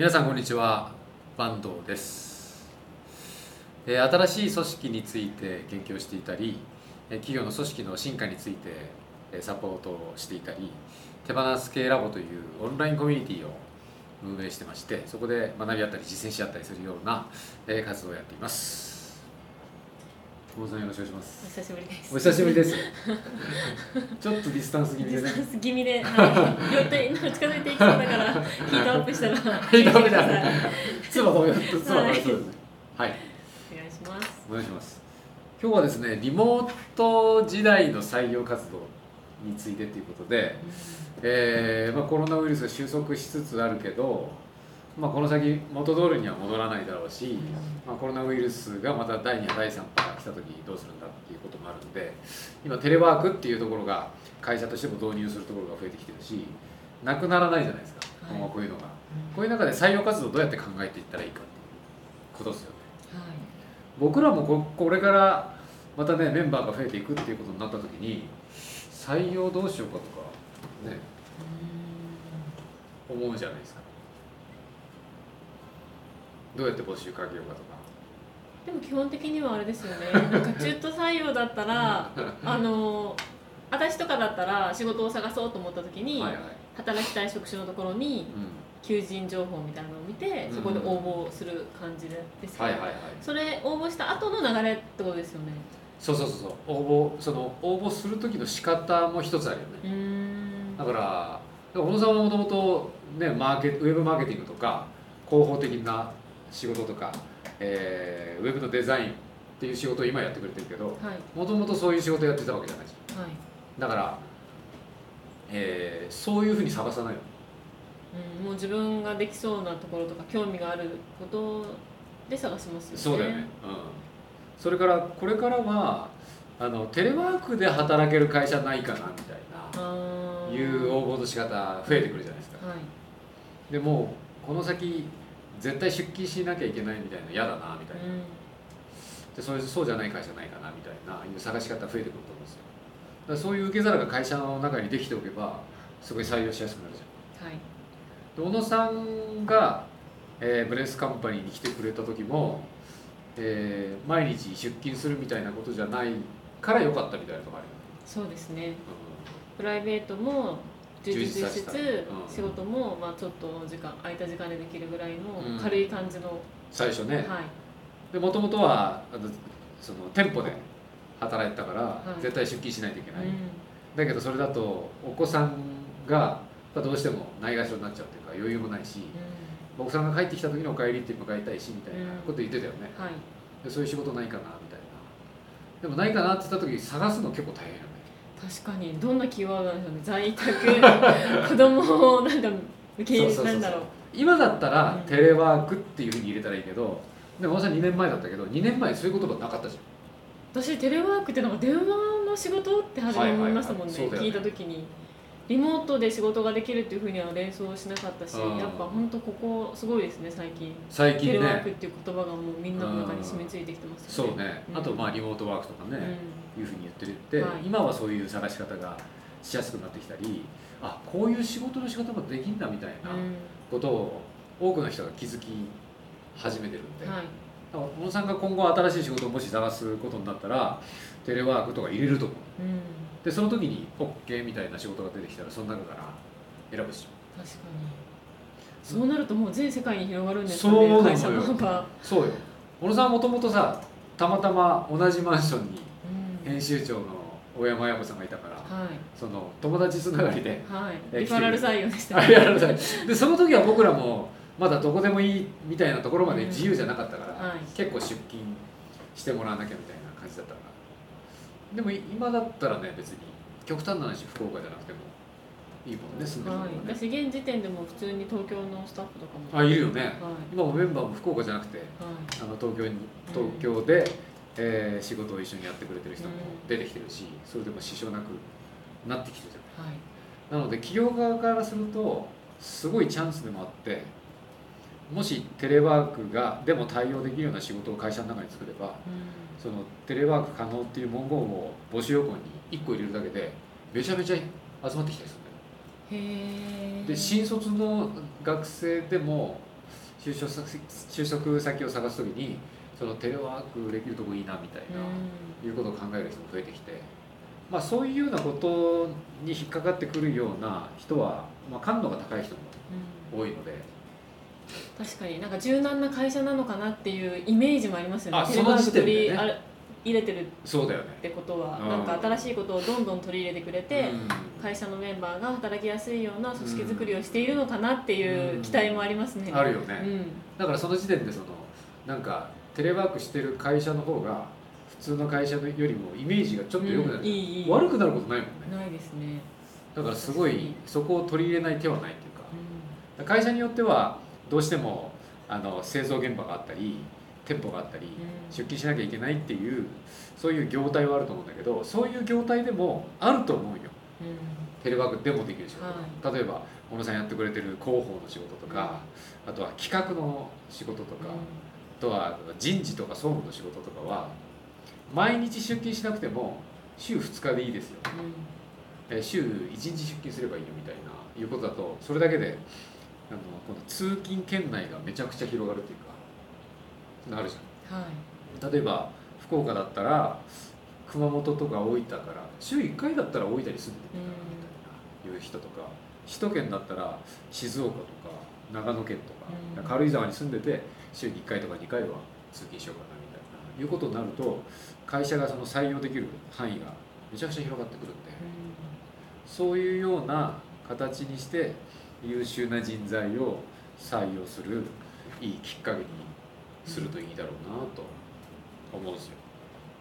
皆さんこんにちは。坂東です、えー新しい組織について研究をしていたり企業の組織の進化についてサポートをしていたり手放す系ラボというオンラインコミュニティを運営してましてそこで学び合ったり実践し合ったりするような活動をやっています。久保さんよろしくお願いします。お久しぶりです。お久しぶりです。ちょっとディスタンス気味でね。ディスタンス気味で、はい、予定に近づいていきそうだから、ヒートアップしたら、ヒートアップだお願い。つば止めつば止めようとそうです。ねはい。します。お願いします。今日はですねリモート時代の採用活動についてということで、えーまあ、コロナウイルスが収束しつつあるけど、まあ、この先元通りには戻らないだろうし、まあ、コロナウイルスがまた第2波第3波が来た時にどうするんだっていうこともあるんで今テレワークっていうところが会社としても導入するところが増えてきてるしなくならないじゃないですか、はい。今後こういうのが。こういう中で採用活動をどうやって考えていったらいいかっていうことですよね。はい。僕らもここれからまたねメンバーが増えていくっていうことになった時に採用どうしようかとかね思うじゃないですかどうやって募集かけようかとか。でも基本的にはあれですよね。なんか中途採用だったら、あの、私とかだったら仕事を探そうと思った時に、はいはい、働きたい職種のところにう求人情報みたいなのを見て、うん。そこで応募する感じでですん、けど、はいはいはい。それ応募した後の流れってことですよね。そうそうそうそう。応募その応募する時の仕方も一つあるよね。だから小野さんはもともとねマーケウェブマーケティングとか広報的な仕事とか、えーウェブのデザインっていう仕事を今やってくれてるけどはい。もともとそういう仕事やってたわけじゃないし。はい。だから、えーそういうふうに探さないようん、もう自分ができそうなところとか興味があることで探しますよね。そうだよね、うん、それからこれからはあのテレワークで働ける会社ないかなみたいあなー。いう応募の仕方増えてくるじゃないですか。はい。でもこの先絶対出勤しなきゃいけないみたいな嫌だなみたいな、うん。でそういうそうじゃない会社ないかなみたいないう探し方増えてくると思うんですよ。だそういう受け皿が会社の中にできておけばすごい採用しやすくなるじゃん。はい。で小野さんが、えーブレスカンパニーに来てくれた時も、えー毎日出勤するみたいなことじゃないから良かったみたいなとこあるよね、そうですね。うプライベートも充実しつたい。うん。仕事もまあちょっとの時間空いた時間でできるぐらいうん。の軽い感じの、ん最初ね。はい。でもともとはあのその店舗で働いてたから、はい。絶対出勤しないといけない、うん。だけどそれだとお子さんがどうしてもないがしろになっちゃうというか余裕もないしうお子さんが帰ってきた時にお帰りって迎えたいしみたいなこと言ってたよね、んはい。でそういう仕事ないかなみたいな。でもないかなって言った時探すの結構大変確かに。どんなキーワードなんでしょうね。在宅。子供をなんか受け入れなんだろう。今だったらうん。テレワークっていうふうに入れたらいいけどでも私は2年前だったけど2年前そういう言葉なかったじ私テレワークってなんか電話の仕事って初め思いましたもんね,、聞いた時に。リモートで仕事ができるっていうふうには連想しなかったし、うん。やっぱ本当ここすごいですね最近。ゃん最近テレワークねっていう言葉がもうみんなの中に染みついてきてますよね。そうね。うん。あとまあリモートワークとかね、いうふうに言ってるって、はい。今はそういう探し方がしやすくなってきたりあこういう仕事の仕方もできんだみたいなことを多くの人が気づき始めてるんで、はい。だから小野さんが今後新しい仕事をもし探すことになったらテレワークとか入れると思う。うん。でその時に OK みたいな仕事が出てきたらその中から選ぶし。確かに。そうなるともう全世界に広がるんですかそう会社の方が、そうよ。小野さんはもともとさたまたま同じマンションにうん編集長の大山彩子さんがいたからはい。その友達つながりではい。えリファラル採用でした。あれやらないでその時は僕らもまだどこでもいいみたいなところまで自由じゃなかったから、はい。結構出勤してもらわなきゃみたいな感じだったから。でも今だったらね別に極端な話福岡じゃなくてもいいもんね住んでるのね、い、私現時点でも普通に東京のスタッフとかも。あいるよね。はい。今もメンバーも福岡じゃなくてはい。あの東京に東京で、えー仕事を一緒にやってくれてる人もうん。出てきてるし、それでも支障なくなってきてるじゃん。はい。なので企業側からするとすごいチャンスでもあってもしテレワークがでも対応できるような仕事を会社の中に作ればうそのテレワーク可能っていう文言を募集要項に1個入れるだけでめちゃめちゃ集まってきたりするんだよ。んへえで新卒の学生でも就職先就職先を探す時にそのテレワークできるとこいいなみたいな、いうことを考える人も増えてきて、まあ、そういうようなことに引っかかってくるような人は、まあ、感度が高い人も多いので。確かになんか柔軟な会社なのかなっていうイメージもありますよね。あテレワーク取りあれ入れてるっそうだよね。てことはうん。なんか新しいことをどんどん取り入れてくれて、うん。会社のメンバーが働きやすいような組織づくりをしているのかなっていう期待もありますね。あるよね、うん。だからその時点でそのなんかテレワークしてる会社の方が普通の会社よりもイメージがちょっと良くなる、うんいいいい。悪くなることないもんね。ないですね。だからすごいそこを取り入れない手はないっていうか。う会社によってはどうしてもあの製造現場があったり店舗があったりん。出勤しなきゃいけないっていうそういう業態はあると思うんだけどそういう業態でもあると思うよ。うん。テレワークでもできる仕事、は例えば小野さんやってくれてる広報の仕事とか、あとは企画の仕事とか、あとは人事とか総務の仕事とかは毎日出勤しなくても週2日でいいですよ、えー週1日出勤すればいいよみたいないうことだとそれだけであのこの通勤圏内がめちゃくちゃ広がるっていうかなるじゃん。うんはい。例えば福岡だったら熊本とか大分から週1回だったら大分に住んでるみたいないう人とか首都圏だったら静岡とか長野県とか、うん。軽井沢に住んでて週に1回とか2回は通勤しようかなみたいないうことになると会社がその採用できる範囲がめちゃくちゃ広がってくるんでそういうような形にして優秀な人材を採用するいいきっかけにするといいだろうなと思うんですよ。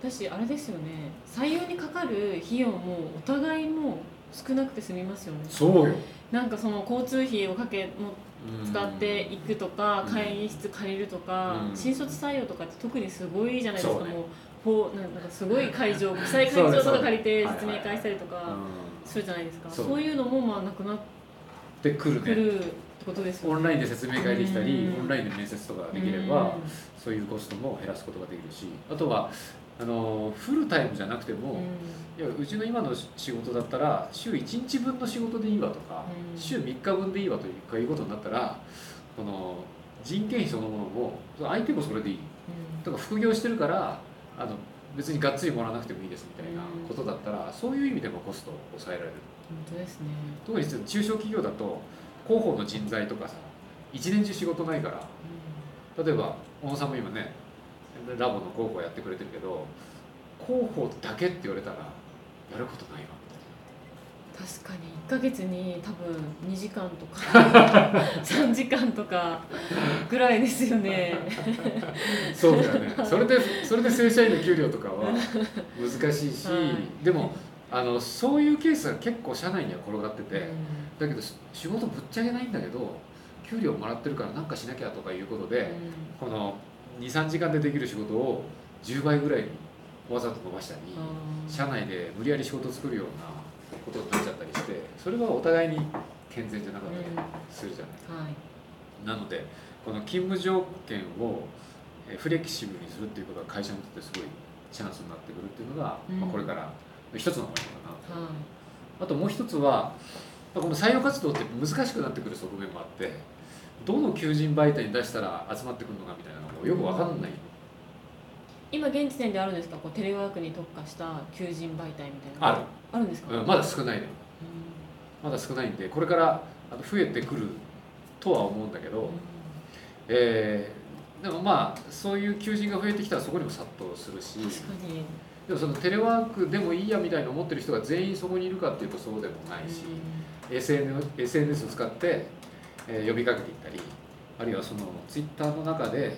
私あれですよね。採用にかかる費用もお互いも少なくて済みますよね。そうよ、なんかその交通費をかけもうん使っていくとか、うん。会議室借りるとか、うん。新卒採用とかって特にすごいじゃないですか、ね。もうほうなんかすごい会場国際会場とか借りて説明会したりとかうんするじゃないですか、そういうのもまあなくなっで来るね。てくるってことですよね。オンラインで説明会できたり、うん。オンラインで面接とかができれば、そういうコストも減らすことができるしあとはあのフルタイムじゃなくても、いやうちの今の仕事だったら週1日分の仕事でいいわとか、うん。週3日分でいいわというかいうことになったらこの人件費そのものも相手もそれでいい。とか副業してるからあの別にがっつりもらわなくてもいいですみたいなことだったら、そういう意味でもコストを抑えられる。本当ですね、特に中小企業だと広報の人材とかさ一年中仕事ないから例えば小野さんも今ねラボの広報やってくれてるけど広報だけって言われたらやることないわ確かに。1ヶ月に多分2時間とか 3時間とかぐらいですよね。そうだよね。それでそれで正社員の給料とかは難しいし、はい。でもあのそういうケースが結構社内には転がってて、うん。だけど仕事ぶっちゃけないんだけど給料もらってるから何かしなきゃとかいうことで、この23時間でできる仕事を10倍ぐらいにわざと伸ばしたり、うん社内で無理やり仕事を作るようなことになっちゃったりしてそれはお互いに健全じゃなかったりするじゃない、はい。なのでこの勤務条件をえーフレキシブルにするっていうことが会社にとってすごいチャンスになってくるっていうのが、うん。まあ、これから一つのポイントかなはあともう一つはまあこの採用活動って難しくなってくる側面もあってどの求人媒体に出したら集まってくるのかみたいなのもよく分かんない、い今現時点であるんですか？こうテレワークに特化した求人媒体みたいなある、あるんですか、うんまだ少ないね。うまだ少ないんでこれからあの増えてくるとは思うんだけど、ん。えーでもまあそういう求人が増えてきたらそこにも殺到するし確かに。でもそのテレワークでもいいやみたいな思ってる人が全員そこにいるかっていうとそうでもないし、SNS, SNS を使って、えー呼びかけていったりあるいはそのツイッターの中で、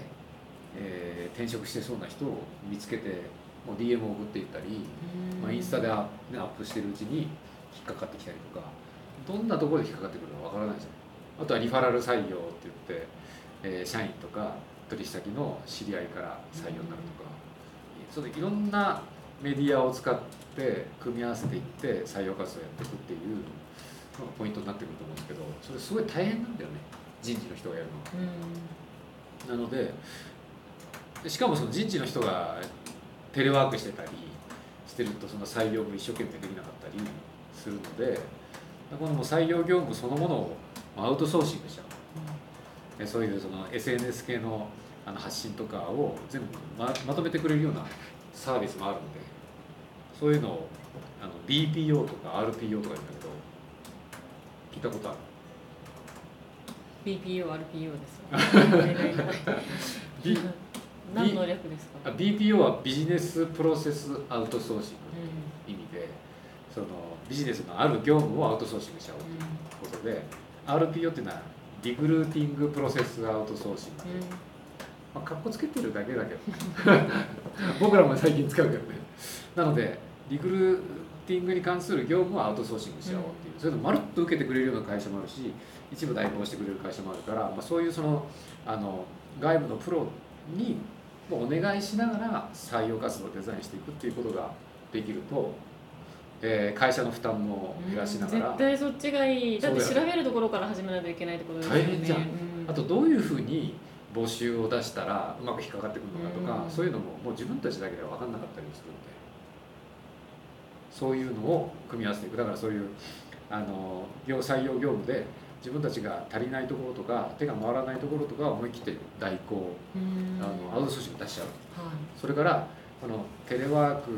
えー転職してそうな人を見つけてもう DM を送っていったり、うん。まあ、インスタでア,、ね、アップしてるうちに引っかかってきたりとかどんなところで引っかかってくるかわからないじゃん。あとはリファラル採用って言って、えー社員とか取引先の知り合いから採用になるとか、そのいろんなメディアを使って組み合わせていって採用活動をやっていくっていうのがポイントになってくると思うんですけどそれすごい大変なんだよね。人事の人がやるのは。うんなのででしかもその人事の人がテレワークしてたりしてるとその採用も一生懸命できなかったりするのでこのもう採用業務そのものをアウトソーシングしちゃう。えそういうその SNS 系のあの発信とかを全部ままとめてくれるようなサービスもあるんでそういうのをあの BPO とか RPO とか言うんだけど聞いたことある BPO、RPO ですよね。B 何の略ですか？あ BPO はビジネスプロセスアウトソーシングう意味でそのビジネスのある業務をアウトソーシングしちゃおうということで RPO っていうのはリクルーティングプロセスアウトソーシング、ん。まあ、かっこつけてるだけだけど 僕らも最近使うけどねなのでリクルーティングに関する業務をアウトソーシングしちゃおうっていう、そういうのをまるっと受けてくれるような会社もあるし一部代行してくれる会社もあるから、まあ、そういうそのあの外部のプロにお願いしながら採用活動をデザインしていくっていうことができると、えー会社の負担も減らしながら、絶対そっちがいい。だって調べるところから始めないといけないってことですよね。大変じゃん。うあとどういうふうに募集を出したらうまく引っかかってくるのかとか、うん。そういうのももう自分たちだけでは分かんなかったりするんで。そういうのを組み合わせていく。だからそういうあの業採用業務で自分たちが足りないところとか手が回らないところとか思い切って代行うん。あのアウトソーシング出しちゃう。はい。それからこのテレワーク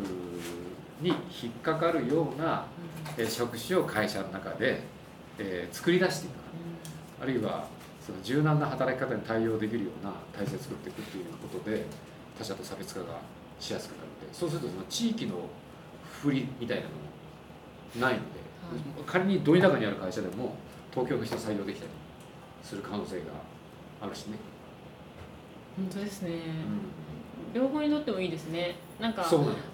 に引っかかるようなえー職種を会社の中で、えー作り出していく。あるいはその柔軟な働き方に対応できるような体制を作っていくっていうことで他者と差別化がしやすくなるのでそうするとその地域の振りみたいなのもないので、仮にど田舎にある会社でも東京の人を採用できたりする可能性があるしね、本当ですね。う両方にとってもいいですね。なんか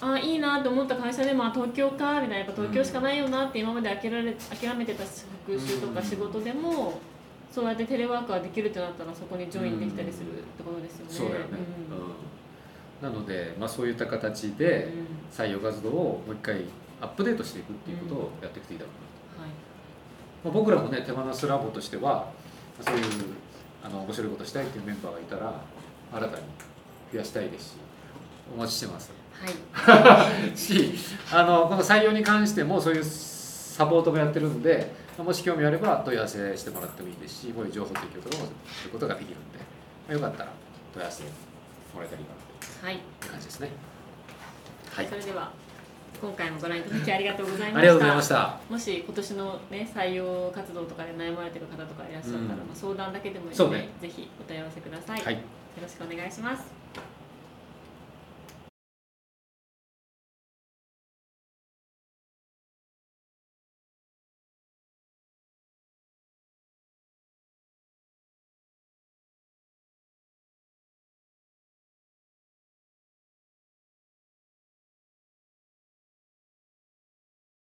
ああいいなと思った会社でもあ東京かみたいなやっぱ東京しかないよなって今まで諦め諦めてた職種とか仕事でもそうやってテレワークができるってなったらそこにジョインできたりするってことですよね。そうだよね、うん。なので、まあ、そういった形うんでうん。採用活動をもう一回アップデートしていくっていうことをやっていくといいだろうなはい。まあ、僕らもね手放すラボとしてはそういうあの面白いことしたいっていうメンバーがいたら新たに増やしたいですしお待ちしてます。はい。しあのこの採用に関してもそういうサポートもやってるんでまあもし興味あれば問い合わせしてもらってもいいですしこういう情報提供とかもすることができるんで、まあ、よかったら問い合わせもらえたらいいかなはい、って感じですね。はい。それでは今回もご覧いただきありがとうございました。ありがとうございましたもし今年のね採用活動とかで悩まれてる方とかいらっしゃったら、うんまあ相談だけでもいいので、ねぜひお問い合わせください。はいよろしくお願いします。